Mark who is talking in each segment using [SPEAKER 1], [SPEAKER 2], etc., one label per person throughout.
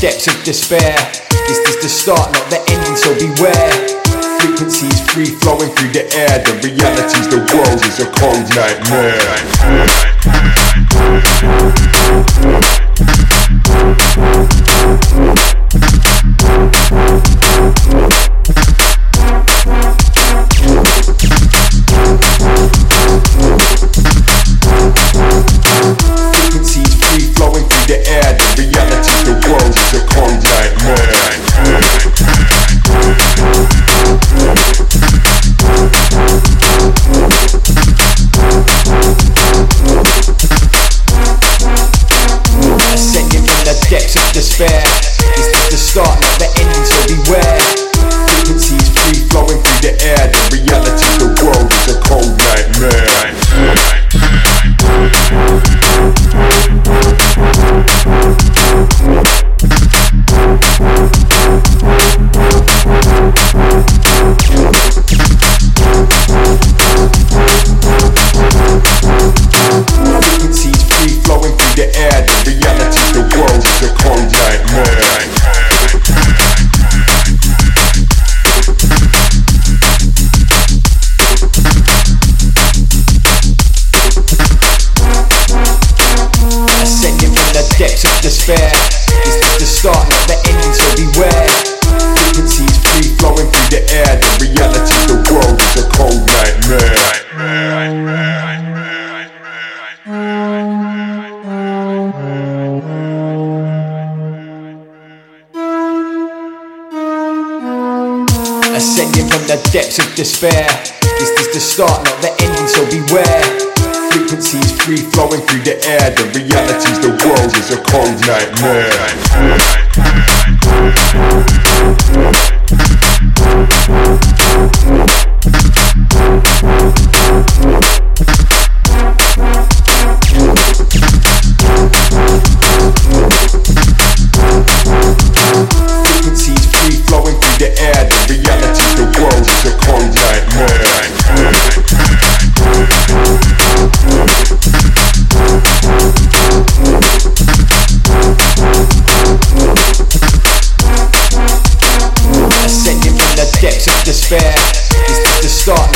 [SPEAKER 1] depths of despair. This is the start, not the ending, so beware. Frequencies free flowing through the air. The reality's the world is a cold nightmare. Despair. This is the start, not the ending, so beware. Frequencies free flowing through the air. The reality the world is a cold depths of despair. This is the start, not the ending, so beware. The depths of despair. This is the start, not the ending, so beware frequencies free flowing through the air. The reality's the world is a cold nightmare. Depths of despair. Is This the start,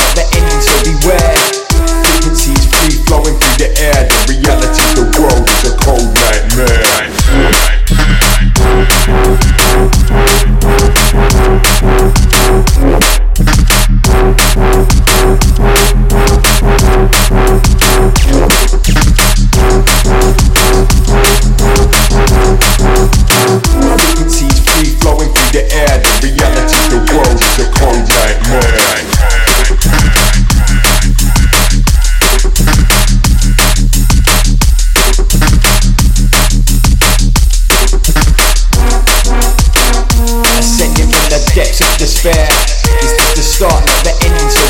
[SPEAKER 1] Despair. fair. This the start, of the ending. So